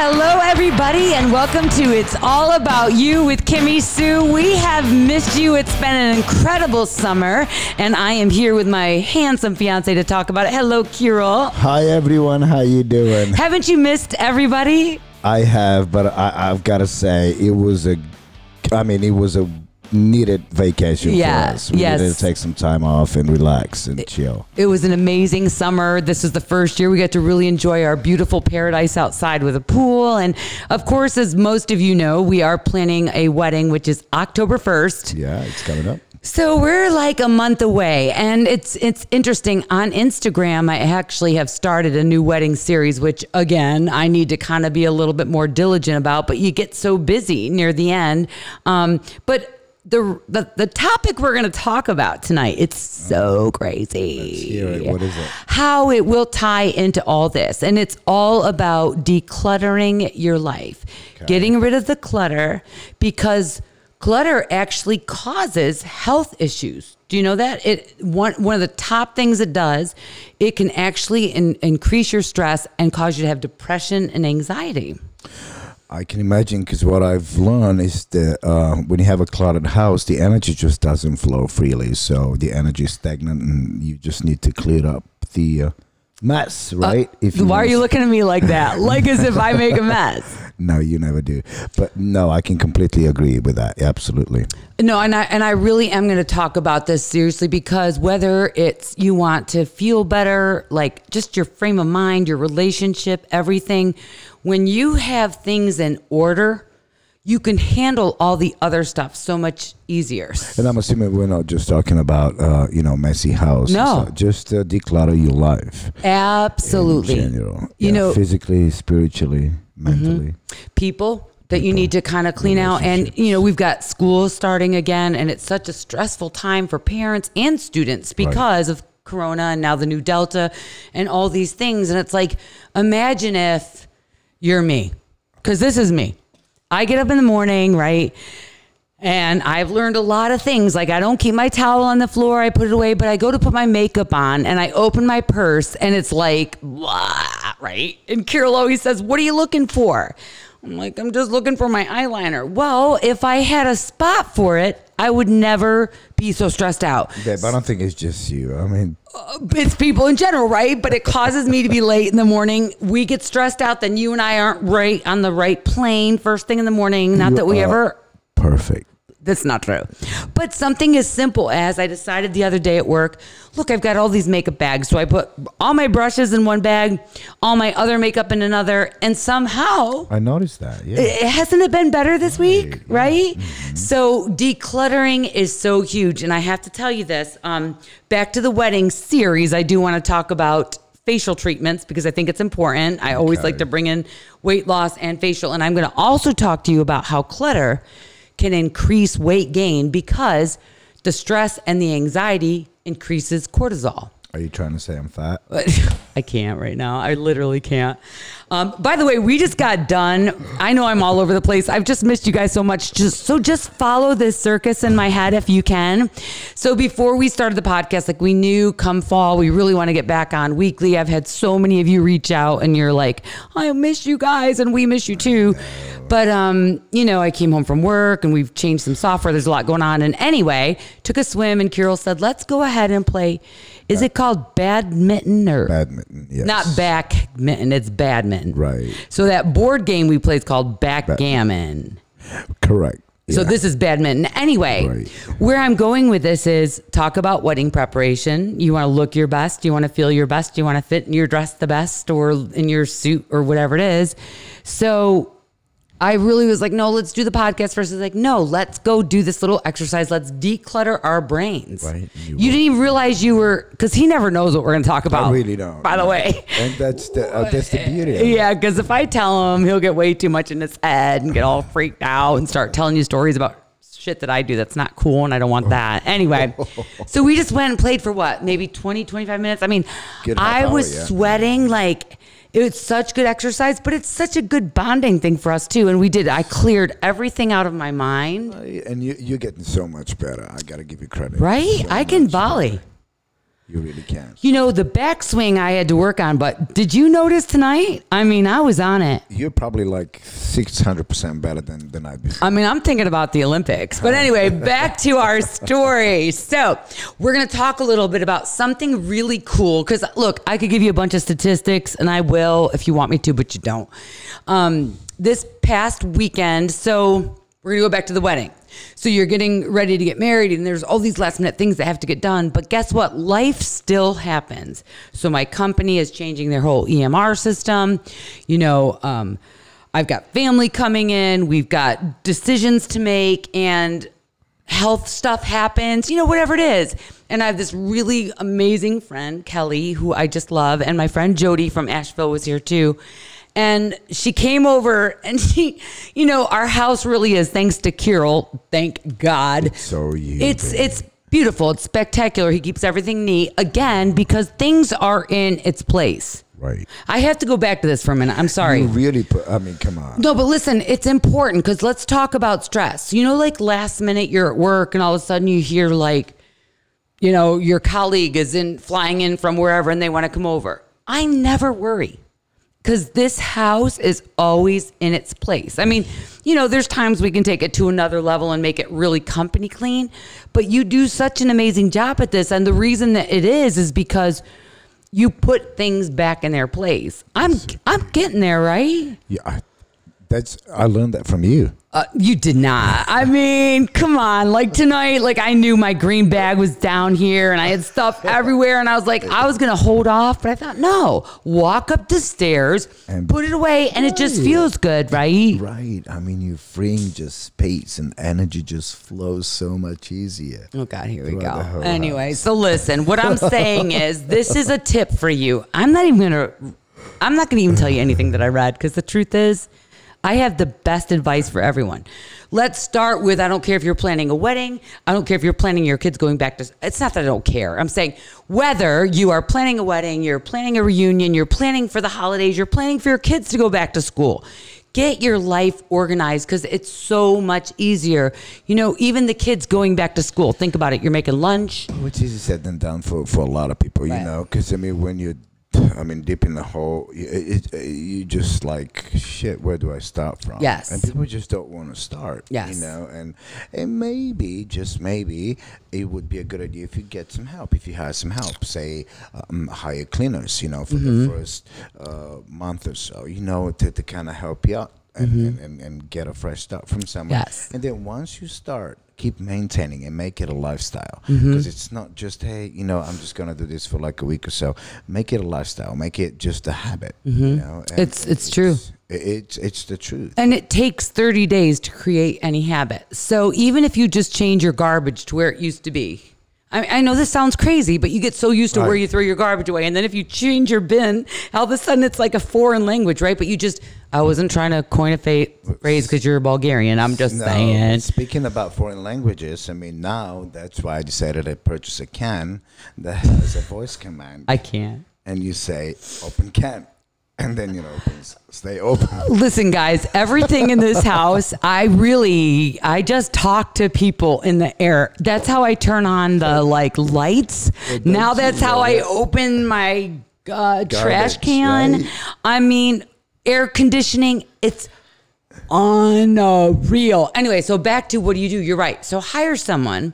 Hello, everybody, and welcome to It's All About You with Kimmy Sue. We have missed you. It's been an incredible summer, and I am here with my handsome fiance to talk about it. Hello, Kirill. Hi everyone, how you doing? Haven't you missed everybody? I have, but I, I've got to say it was a, I mean it was a needed vacation Yeah, for us. We yes. needed to take some time off and relax and chill. It was an amazing summer. This is the first year we got to really enjoy our beautiful paradise outside with a pool. And of course, as most of you know, we are planning a wedding, which is October 1st. Yeah, it's coming up. So we're like a month away, and it's it's interesting. On Instagram, I actually have started a new wedding series, which again I need to kind of be a little bit more diligent about. But you get so busy near the end. Um, but the, the the topic we're going to talk about tonight it's so crazy. hear it. What is it? How it will tie into all this, and it's all about decluttering your life, getting rid of the clutter because clutter actually causes health issues. Do you know that? It one one of the top things it does, it can actually in, increase your stress and cause you to have depression and anxiety. I can imagine because what I've learned is that uh, when you have a cluttered house, the energy just doesn't flow freely. So the energy is stagnant, and you just need to clear up the uh, mess, right? if Why are you looking at me like that? Like as if I make a mess. No, you never do. But no, I can completely agree with that. Absolutely. No, and I and I really am going to talk about this seriously because whether it's you want to feel better, like just your frame of mind, your relationship, everything, when you have things in order, you can handle all the other stuff so much easier. And I'm assuming we're not just talking about, uh, you know, messy house. No. stuff. just uh, declutter your life. Absolutely. In general. You Yeah, know- physically, spiritually, mentally. people that you need to kind of clean out and you know we've got school starting again and it's such a stressful time for parents and students because of corona and now the new delta and all these things and it's like imagine if you're me because this is me i get up in the morning right and I've learned a lot of things. Like I don't keep my towel on the floor, I put it away, but I go to put my makeup on and I open my purse and it's like, right? And Carol always says, What are you looking for? I'm like, I'm just looking for my eyeliner. Well, if I had a spot for it, I would never be so stressed out. Yeah, but I don't think it's just you. I mean, uh, It's people in general, right? But it causes me to be late in the morning. We get stressed out, then you and I aren't right on the right plane first thing in the morning. Not You that we ever perfect. That's not true. But something as simple as I decided the other day at work, look, I've got all these makeup bags. So I put all my brushes in one bag, all my other makeup in another, and somehow I noticed that. Yeah. it, hasn't it been better this week, right? So decluttering is so huge, and I have to tell you this. Um, back to the wedding series, I do want to talk about facial treatments because I think it's important. I always like to bring in weight loss and facial, and I'm going to also talk to you about how clutter can increase weight gain because the stress and the anxiety increases cortisol. Are you trying to say I'm fat? I can't right now. I literally can't. Um, by the way, we just got done. I know I'm all over the place. I've just missed you guys so much. Just so just follow this circus in my head if you can. So before we started the podcast, like we knew come fall, we really want to get back on weekly. I've had so many of you reach out and you're like, I miss you guys and we miss you too. But um, you know, I came home from work and we've changed some software. There's a lot going on. And anyway, took a swim and Kirill said, let's go ahead and play. Is it called badminton or Badminton. Yes. not backminton? It's badminton. Right. So that board game we play is called backgammon. Correct. So Yeah. this is badminton. Anyway, Right. where I'm going with this is talk about wedding preparation. You want to look your best. You want to feel your best. You want to fit in your dress the best or in your suit or whatever it is. So I really was like, no, let's do the podcast versus like, no, let's go do this little exercise. Let's declutter our brains. Right. You, You didn't even realize you were, because he never knows what we're going to talk about. I really don't. By the way. And that's the uh, that's the beauty. Yeah, because if I tell him, he'll get way too much in his head and get all freaked out and start telling you stories about shit that I do that's not cool and I don't want that. Anyway, so we just went and played for what, maybe 20, 25 minutes? I mean, I hour, was yeah. sweating like it's such good exercise, but it's such a good bonding thing for us too. And we did, I cleared everything out of my mind, And you, you're getting so much better. I got to give you credit. right? So I can volley. better. You really can. You know, the backswing I had to work on, but did you notice tonight? I mean, I was on it. You're probably like 600% better than the night before. I mean, I'm thinking about the Olympics. But anyway, back to our story. So, we're going to talk a little bit about something really cool. Because, look, I could give you a bunch of statistics, and I will if you want me to, but you don't. Um, this past weekend, so we're going to go back to the wedding. So you're getting ready to get married, and there's all these last minute things that have to get done. But guess what? Life still happens. So my company is changing their whole EMR system. You know, um, I've got family coming in, we've got decisions to make, and health stuff happens, you know, whatever it is. And I have this really amazing friend, Kelly, who I just love, and my friend Jody from Asheville was here too. And she came over and she, you know, our house really is thanks to Kirill, thank God. So you. It's it's beautiful. It's spectacular. He keeps everything neat again because things are in its place. Right. I have to go back to this for a minute. I'm sorry. You really put, I mean, come on. No, but listen, it's important because let's talk about stress. You know, like last minute you're at work and all of a sudden you hear like, you know, your colleague is in flying in from wherever and they want to come over. I never worry because this house is always in its place. I mean, you know, there's times we can take it to another level and make it really company clean, but you do such an amazing job at this. And the reason that it is is because you put things back in their place. I'm I'm getting there, right? Yeah. That's, I learned that from you. Uh, you did not. I mean, come on. Like tonight, like I knew my green bag was down here and I had stuff everywhere. And I was like, I was going to hold off. But I thought, no, walk up the stairs, And- put it away, and it just feels good, right? Right. I mean, you're freeing just space and energy just flows so much easier. Oh, God, here we go. Anyway, so listen, what I'm saying is this is a tip for you. I'm not even going to, I'm not going to even tell you anything that I read because the truth is, I have the best advice for everyone. Let's start with I don't care if you're planning a wedding. I don't care if you're planning your kids going back to it's not that I don't care. I'm saying whether you are planning a wedding, you're planning a reunion, you're planning for the holidays, you're planning for your kids to go back to school. Get your life organized because it's so much easier. You know, even the kids going back to school, think about it. You're making lunch. Which is said than done for, for a lot of people, you Right. know, because I mean, when you're, I mean, deep in the hole, you, it, it, you just like shit. Where do I start from? Yes. and people just don't want to start. Yes. you know, and and maybe just maybe it would be a good idea if you get some help. If you hire some help, say um, hire cleaners, you know, for Mm-hmm. the first uh, month or so, you know, to, to kind of help you out. And, and, and, and get a fresh start from someone. Mm-hmm. Yes. And then once you start, keep maintaining and make it a lifestyle Mm-hmm. because it's not just hey, you know, I'm just gonna do this for like a week or so. Make it a lifestyle. Make it just a habit. You know, And Mm-hmm. It's- it's true. it- It's it's the truth. And it takes 30 days to create any habit. So even if you just change your garbage to where it used to be, I, I know this sounds crazy, but you get so used to where you throw your garbage away. And then if you change your bin, all of a sudden it's like a foreign language, right? But you just, I wasn't trying to coin a fa- phrase because you're a Bulgarian. I'm just No, saying. Speaking about foreign languages, I mean now that's why I decided to purchase a can that has a voice command, I can't. and you say open can, and then you know opens, stay open. Listen, guys, everything in this house, I really, I just talk to people in the air. That's how I turn on the like lights. Now that's how I open my uh, trash can. right? I mean, air conditioning, it's unreal. Anyway, so back to what do you do? You're right. So hire someone.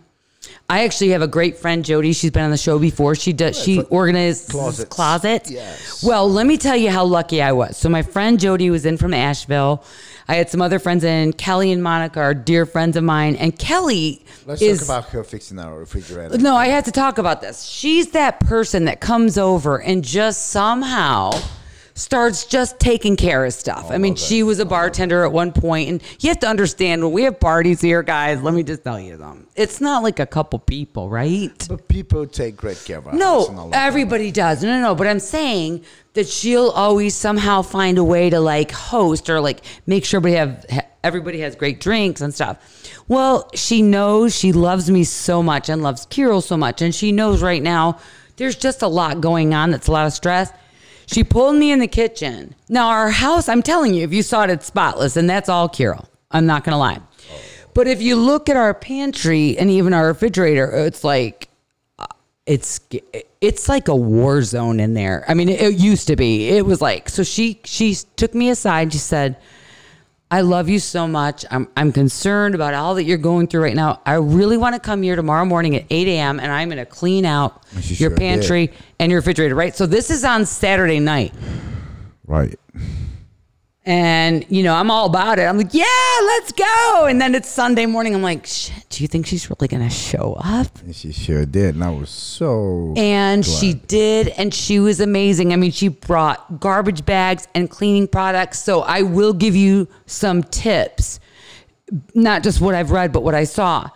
I actually have a great friend, Jody. She's been on the show before. She does. She organizes Closets. closets. Yes. Well, let me tell you how lucky I was. So my friend Jody was in from Asheville. I had some other friends in. Kelly and Monica are dear friends of mine, and Kelly Let's is. talk about her fixing our refrigerator. no, I had to talk about this. She's that person that comes over and just somehow starts just taking care of stuff. I mean, she was a bartender at one point, and you have to understand when we have parties here, guys. Let me just tell you something. It's not like a couple people, right? But people take great care of our house and all No, everybody does. No, no, no. But I'm saying that she'll always somehow find a way to like host or like make sure everybody have everybody has great drinks and stuff. Well, she knows she loves me so much and loves Kirill so much, and she knows right now there's just a lot going on. That's a lot of stress. She pulled me in the kitchen. Now our house, I'm telling you, if you saw it, it's spotless, and that's all Kirill. I'm not gonna lie. But if you look at our pantry and even our refrigerator, it's like uh, it's it's like a war zone in there. I mean, it, it used to be. It was like so. She she took me aside. She said, "I love you so much. I'm I'm concerned about all that you're going through right now. I really want to come here tomorrow morning at 8 a.m. and I'm going to clean out she your sure pantry and your refrigerator. Right. So this is on Saturday night." Right. And, you know, I'm all about it. I'm like, yeah, let's go. And then it's Sunday morning. I'm like, shit, do you think she's really going to show up? And she sure did. And I was so. And she did. And she was amazing. I mean, she brought garbage bags and cleaning products. So I will give you some tips, not just what I've read, but what I saw.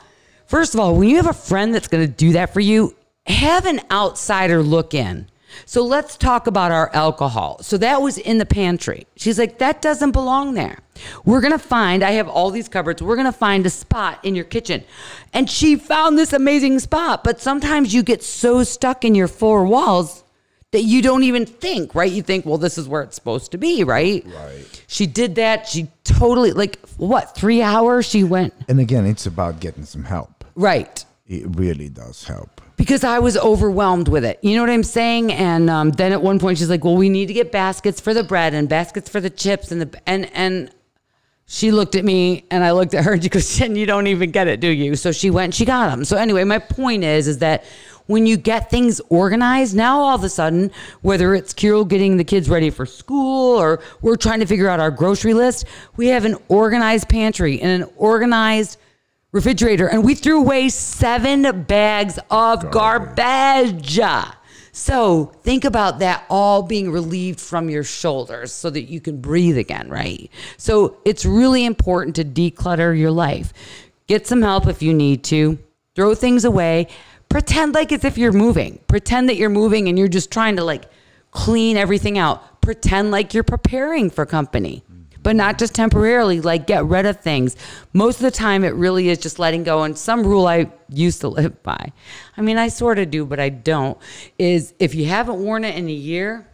First of all, when you have a friend that's going to do that for you, have an outsider look in. So let's talk about our alcohol. So that was in the pantry. She's like, that doesn't belong there. We're going to find, I have all these cupboards. We're going to find a spot in your kitchen. And she found this amazing spot. But sometimes you get so stuck in your four walls that you don't even think, right? You think, well, this is where it's supposed to be, right? Right. She did that. She totally, like, what, three hours she went? And again, it's about getting some help. Right. It really does help. because I was overwhelmed with it. You know what I'm saying? And um, then at one point she's like, "Well, we need to get baskets for the bread and baskets for the chips and the and and." She looked at me and I looked at her and she goes, Jen, you don't even get it, do you? So she went and she got them. So anyway, my point is, is that when you get things organized, now all of a sudden, whether it's Kirill getting the kids ready for school or we're trying to figure out our grocery list, we have an organized pantry and an organized refrigerator and we threw away seven bags of garbage. So think about that all being relieved from your shoulders so that you can breathe again, right? So it's really important to declutter your life. Get some help if you need to, throw things away, pretend like as if you're moving, pretend that you're moving and you're just trying to like clean everything out, pretend like you're preparing for company but not just temporarily, like get rid of things. Most of the time, it really is just letting go. And some rule I used to live by, I mean, I sort of do, but I don't, is if you haven't worn it in a year,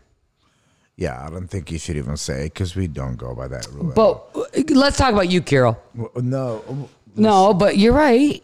Yeah, I don't think you should even say because we don't go by that rule. but uh, let's talk about you, Carol. Well, no. No, but you're right.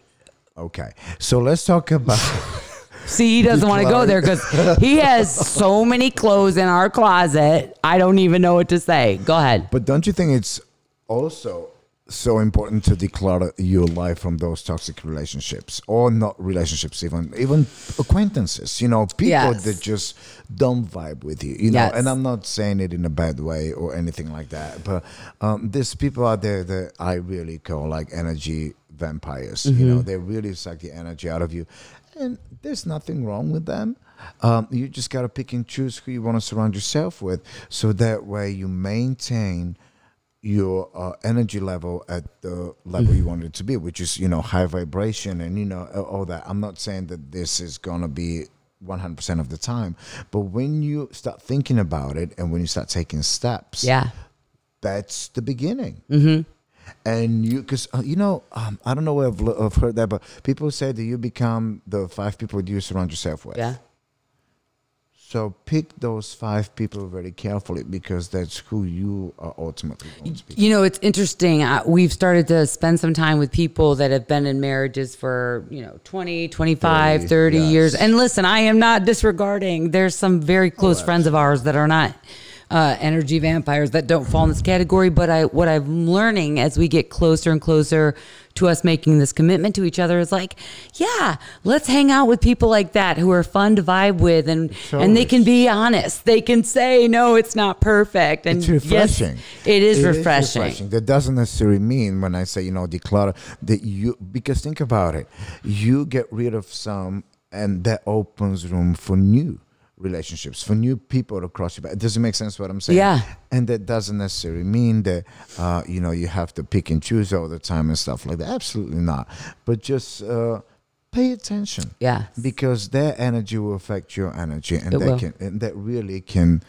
Okay. So let's talk about. See, he doesn't want to go there because he has so many clothes in our closet. I don't even know what to say. Go ahead. but don't you think it's also so important to declutter your life from those toxic relationships or not relationships even even acquaintances you know people Yes. that just don't vibe with you you know Yes. and i'm not saying it in a bad way or anything like that but um, there's people out there that i really call like energy vampires you know they really suck the energy out of you and there's nothing wrong with them um, you just got to pick and choose who you want to surround yourself with so that way you maintain your uh, energy level at the level you want it to be, which is you know high vibration and you know all- all that. I'm not saying that this is gonna be 100% of the time, but when you start thinking about it and when you start taking steps, Yeah. that's the beginning. Mm-hmm. And you, because uh, you know, um, I don't know where I've, I've heard that, but people say that you become the five people you surround yourself with. Yeah. So pick those five people very carefully because that's who you are ultimately going to be. You know, it's interesting. Uh, we've started to spend some time with people that have been in marriages for, you know, 20, 25, 30, 30, yes. years. And listen, I am not disregarding. There's some very close friends of ours that are not uh, energy vampires that don't fall in this category. But I, what I'm learning as we get closer and closer to us making this commitment to each other is like, yeah, let's hang out with people like that who are fun to vibe with and and they can be honest. They can say, no, it's not perfect. And It's refreshing. Yes, it is refreshing. That doesn't necessarily mean when I say you know declutter that you because think about it, you get rid of some and that opens room for new relationships for new people to cross your path. Does it make sense what I'm saying? Yeah. And that doesn't necessarily mean that uh, you know you have to pick and choose all the time and stuff like that. Absolutely not. But just uh, pay attention. Yeah. Because their energy will affect your energy, and It that will. can and that really can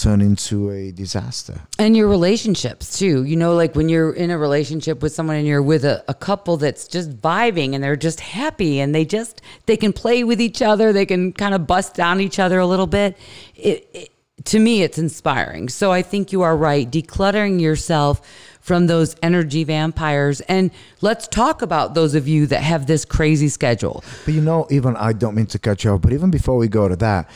turn into a disaster. and your relationships too you know like when you're in a relationship with someone and you're with a, a couple that's just vibing and they're just happy and they just they can play with each other they can kind of bust down each other a little bit it, it to me it's inspiring so i think you are right decluttering yourself from those energy vampires. And let's talk about those of you that have this crazy schedule. But you know, even I don't mean to cut you off, but even before we go to that,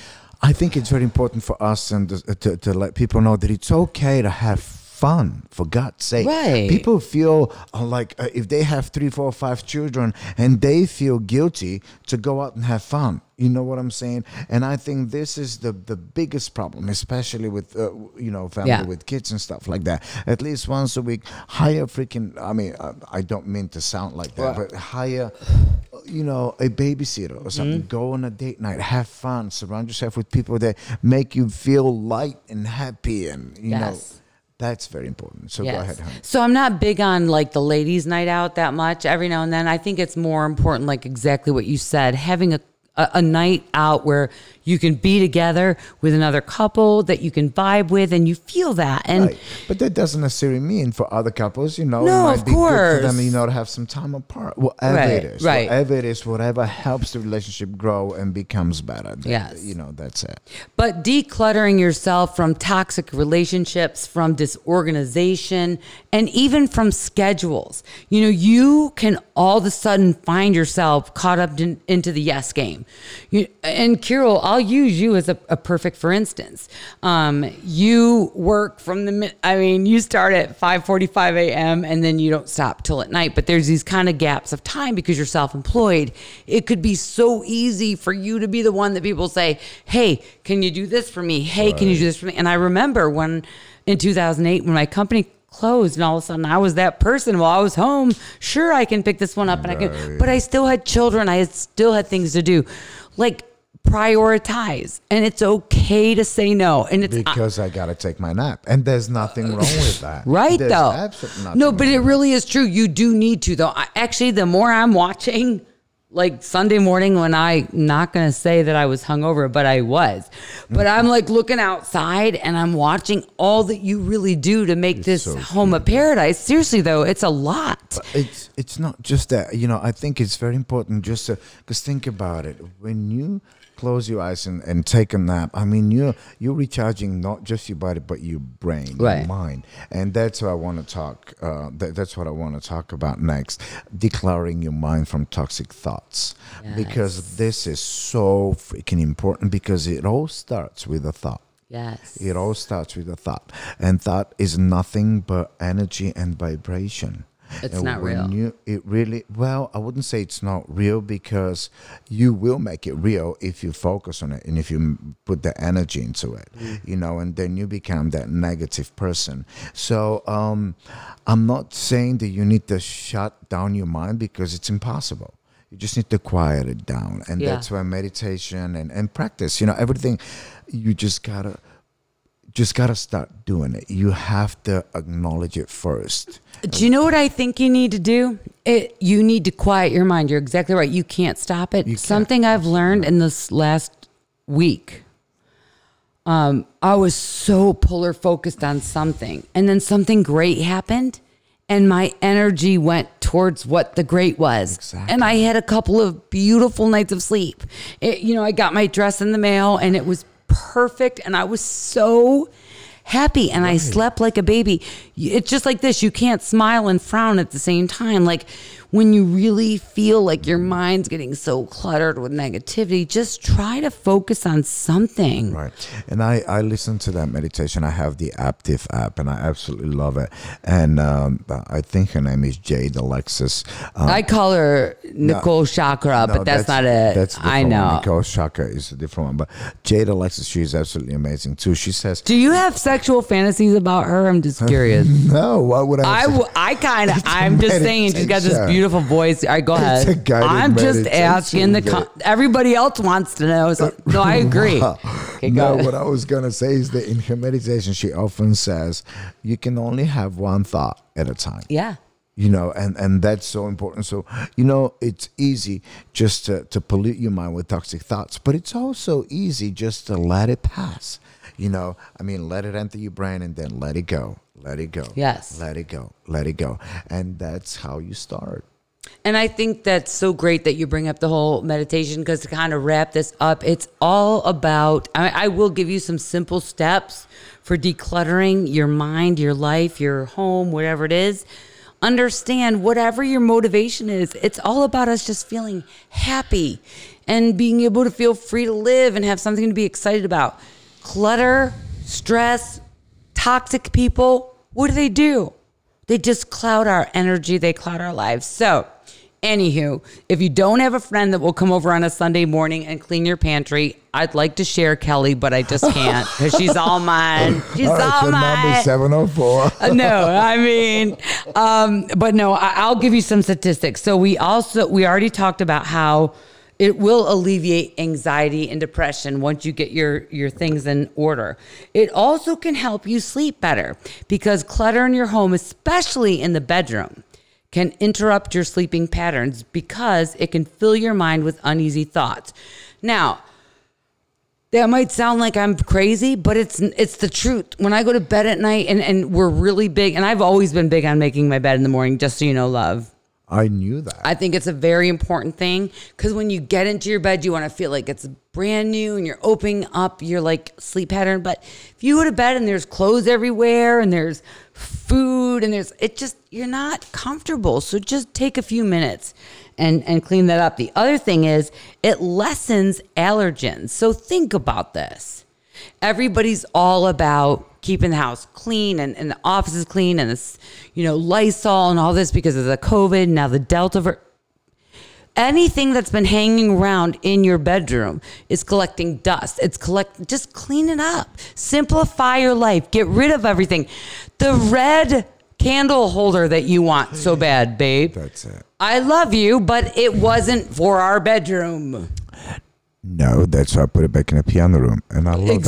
I think it's very important for us and to, to, to let people know that it's okay to have fun for god's sake Right. people feel uh, like uh, if they have three four five children and they feel guilty to go out and have fun you know what i'm saying and i think this is the the biggest problem especially with uh, you know family Yeah. with kids and stuff like that at least once a week hire freaking i mean uh, i don't mean to sound like that but hire you know a babysitter or something Mm-hmm. go on a date night have fun surround yourself with people that make you feel light and happy and you know Yes. That's very important so go ahead hon. So I'm not big on like the ladies' night out that much. Every now and then, I think it's more important, like exactly what you said, having a a, a night out where you can be together with another couple that you can vibe with, and you feel that. And Right. But that doesn't necessarily mean for other couples, you know, No, it might of be good for them, course. you know, to have some time apart. Whatever Right, it is. right. Whatever it is, whatever helps the relationship grow and becomes better. That- Yes. You know, that's it. But decluttering yourself from toxic relationships, from disorganization, and even from schedules. You know, you can all of a sudden find yourself caught up in, into the yes game. You, and Kirill, I'll use you as a, a perfect for instance. Um, you work from the, I mean, you start at 5.45 a.m. and then you don't stop till at night. But there's these kind of gaps of time because you're self-employed. It could be so easy for you to be the one that people say, hey, can you do this for me? Hey, can you do this for me? And I remember when in 2008, when my company closed and all of a sudden I was that person while I was home. Sure, I can pick this one up and I can, but I still had children. I had still had things to do. Like prioritize and it's okay to say no. And it's Because I got to take my nap. And there's nothing wrong with that. Right There's though. absolutely nothing no, but it really is true. You do need to though. I, actually, the more I'm watching, like Sunday morning when I not gonna say that I was hungover, but I was. But I'm like looking outside and I'm watching all that you really do to make this so home a paradise. Seriously though, it's a lot. it's it's not just that you know i think it's very important just to because think about it when you close your eyes and, and take a nap. I mean you're you're recharging not just your body but your brain Right. your mind. And that's what i want to talk uh, that, that's what i want to talk about next. Declaring your mind from toxic thoughts. Because this is so freaking important because it all starts with a thought. Yes. it all starts with a thought, and thought is nothing but energy and vibration. It's And not when real. You, it really well. I wouldn't say it's not real because you will make it real if you focus on it and if you put the energy into it. Mm-hmm. You know, and then you become that negative person. So um, I'm not saying that you need to shut down your mind because it's impossible. You just need to quiet it down, and Yeah. that's why meditation and, and practice. You know, everything. You just gotta just gotta start doing it. You have to acknowledge it first. Do you know what I think you need to do? It, you need to quiet your mind. You're exactly right. You can't stop it. can't. Something I've learned in this last week. Um, I was so polar focused on something, and then something great happened, and my energy went towards what the great was. Exactly. And I had a couple of beautiful nights of sleep. It, you know, I got my dress in the mail, and it was perfect, and I was so happy and I slept like a baby. It's just like this. You can't smile and frown at the same time. Like when you really feel like your mind's getting so cluttered with negativity, just try to focus on something. Right. And I, I listen to that meditation. I have the Aaptiv app and I absolutely love it. And um, I think her name is Jade Alexis. Um, I call her Nicole Chakra, no, but that's, not it. That's I know. One. Nicole Chakra is a different one. But Jade Alexis, she's absolutely amazing too. She says, Do you have sexual fantasies about her? I'm just curious. No, why would I? I, have kind of, I'm just saying, she's got this meditation. Beautiful voice. All right, go It's ahead. a guided I'm just meditation, asking the, con- everybody else wants to know. So, no, I agree. Okay, no, what I was gonna say is that in her meditation, she often says, "You can only have one thought at a time." Yeah. you know and and that's so important so you know it's easy just to, to pollute your mind with toxic thoughts but it's also easy just to let it pass you know i mean let it enter your brain and then let it go let it go Yes. let it go let it go and that's how you start And I think that's so great that you bring up the whole meditation because to kind of wrap this up, it's all about. I, I will give you some simple steps for decluttering your mind, your life, your home, whatever it is. Understand whatever your motivation is, it's all about us just feeling happy and being able to feel free to live and have something to be excited about. Clutter, stress, toxic people, what do they do? They just cloud our energy, they cloud our lives. So, anywho, if you don't have a friend that will come over on a Sunday morning and clean your pantry, I'd like to share Kelly, but I just can't because she's all mine. She's all, All right, so number mine. 704. Uh, no, I mean, um, but no, I, I'll give you some statistics. So we also we already talked about how it will alleviate anxiety and depression once you get your your things in order. It also can help you sleep better because clutter in your home, especially in the bedroom, can interrupt your sleeping patterns because it can fill your mind with uneasy thoughts. Now, that might sound like I'm crazy, but it's it's the truth. When I go to bed at night and, and we're really big, and I've always been big on making my bed in the morning, just so you know, love. I knew that. I think it's a very important thing because when you get into your bed, you want to feel like it's brand new and you're opening up your like sleep pattern. But if you go to bed and there's clothes everywhere and there's food and there's it just you're not comfortable. So just take a few minutes and and clean that up. The other thing is it lessens allergens. So think about this. Everybody's all about keeping the house clean and, and the office is clean and this, you know, Lysol and all this because of the COVID, now the Delta. Ver- Anything that's been hanging around in your bedroom is collecting dust. It's collect just clean it up. Simplify your life. Get rid of everything. The red candle holder that you want so bad, babe. That's it. I love you, but it wasn't for our bedroom. No, that's why I put it back in the piano room. And I love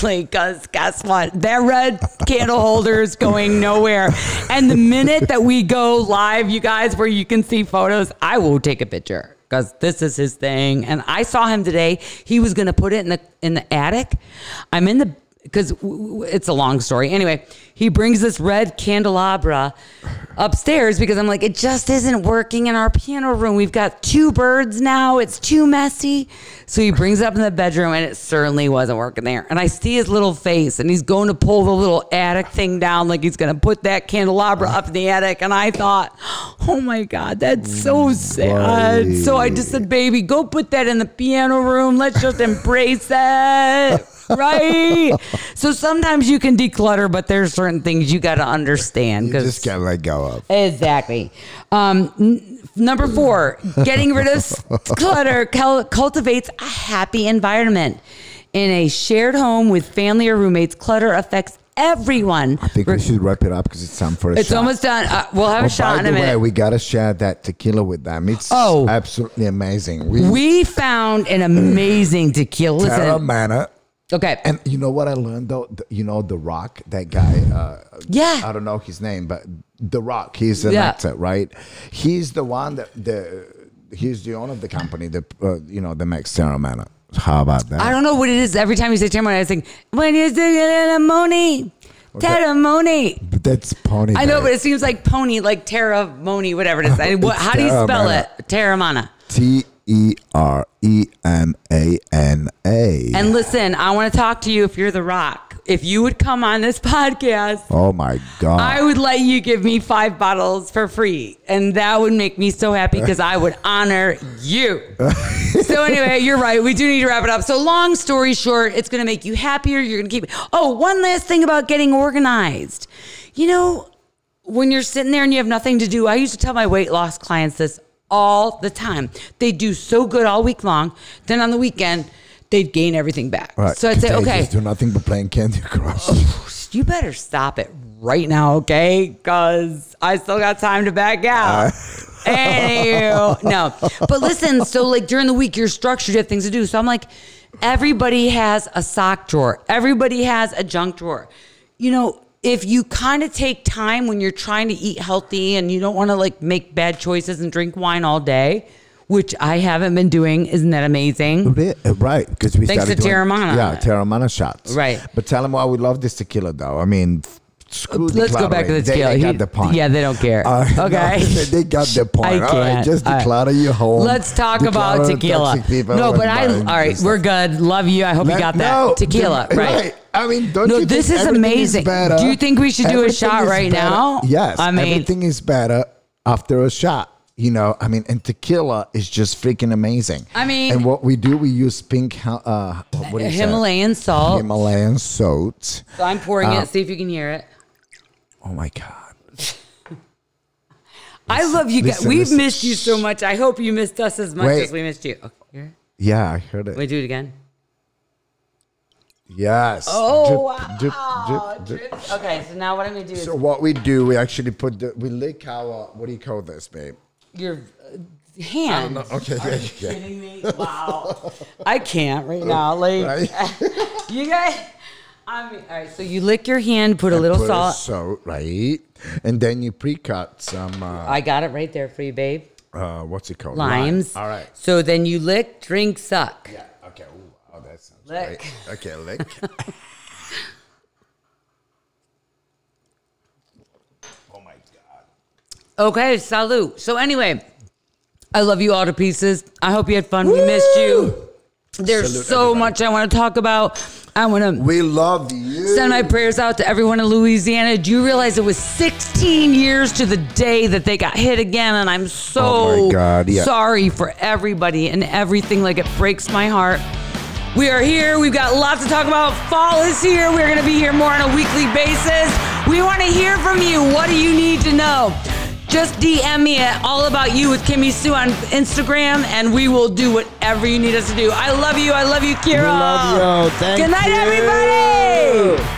Exactly, because guess what? That red candle holder is going nowhere. And the minute that we go live, you guys, where you can see photos, I will take a picture because this is his thing. And I saw him today. He was going to put it in the in the attic. I'm in the because it's a long story. Anyway, he brings this red candelabra upstairs because I'm like, it just isn't working in our piano room. We've got two birds now. It's too messy. So he brings it up in the bedroom and it certainly wasn't working there. And I see his little face and he's going to pull the little attic thing down like he's going to put that candelabra up in the attic. And I thought, oh my God, that's so sad. So I just said, baby, go put that in the piano room. Let's just embrace it. Right? So sometimes you can declutter, but there's certain things you got to understand You just can't let go of. Exactly. Um, n- number four, getting rid of clutter cul- cultivates a happy environment. In a shared home with family or roommates, clutter affects everyone. I think we should wrap it up because it's time for a It's shot. almost done. Uh, we'll have Oh, a shot by in a the way, we gotta share that tequila with them. It's Oh. absolutely amazing. We, we found an amazing tequila. Listen, Teremana. Okay. And you know what I learned though? The- you know The Rock, that guy. Uh, Yeah. I don't know his name, but The Rock. He's an Yeah. actor, right? He's the one that the he's the owner of the company. The uh, you know the Max Teremana. How about that? I don't know what it is. Every time you say ceremony, I think, when you say ceremony, ceremony. But that's Pony. I know, but it seems like pony, like Terra Moni, whatever it is. I, what, how do you spell it? Teremana. T E R E M A N A. And listen, I want to talk to you if you're The Rock. If you would come on this podcast, Oh my God! I would let you give me five bottles for free. And that would make me so happy because I would honor you. so, anyway, you're right. We do need to wrap it up. So, long story short, it's going to make you happier. You're going to keep. Oh, one last thing about getting organized. You know, when you're sitting there and you have nothing to do, I used to tell my weight loss clients this all the time. They do so good all week long. Then on the weekend, they'd gain everything back. Right, So I'd say, they okay, just do nothing but playing Candy Crush. Oh, you better stop it right now, okay? Because I still got time to back out. Anywho, no. But listen, so like during the week, you're structured, you have things to do. So I'm like, everybody has a sock drawer, everybody has a junk drawer. You know, if you kind of take time when you're trying to eat healthy and you don't want to like make bad choices and drink wine all day, which I haven't been doing, isn't that amazing? Re- uh, Right, because we Thanks started to Teremana. Yeah, Teremana shots. Right. But tell them why we love this tequila, though. I mean, screw Let's go back to the they, tequila. They He- got the point. Yeah, they don't care. Uh, no, okay. they got the point. I All right, can't. just All right. declare your home. Let's talk about tequila. No, but I. All right, we're good. Love you. I hope you got that no, tequila. the- right. I mean, don't No, you this is amazing. better? Do you think we should do a shot right better- now? Yes. I mean- everything is better after a shot. You know, I mean, and tequila is just freaking amazing. I mean- and what we do, we use pink, uh, what do you say? Himalayan salt. Himalayan salt. So I'm pouring Uh, it. See if you can hear it. Oh my god. I love you guys. listen, We've listen. missed you so much. I hope you missed us as much Wait. as we missed you. Okay. Yeah, I heard it. Wait, do it again. Yes. Oh, Drip, wow. drip, drip. Okay, so now what I'm gonna do is So what we do, we actually put the we lick our what do you call this, babe? Your uh, hand. Okay, yeah, yeah. kidding me? Wow. I can't right now. Like Right? you guys. I mean, all right. So you lick your hand, put a little Put salt. salt, right? And then you pre-cut some. Uh, I got it right there for you, babe. uh, what's it called? Limes. Lime. All right. So then you lick, drink, suck. Yeah. Okay. Ooh, oh, that sounds Lick. great. Okay, lick. oh my god. Okay, salute. So anyway, I love you all to pieces. I hope you had fun. We missed you. There's Salute, so everybody. much I want to talk about. I want to We love you. send my prayers out to everyone in Louisiana. Do you realize it was 16 years to the day that they got hit again? And I'm so Oh my God, yeah. sorry for everybody and everything. Like it breaks my heart. We are here. We've got lots to talk about. Fall is here. We're going to be here more on a weekly basis. We want to hear from you. What do you need to know? Just DM me at All About You with Kimmy Sue on Instagram, and we will do whatever you need us to do. I love you. I love you, Kira. We love you. Thank Good night, you. everybody.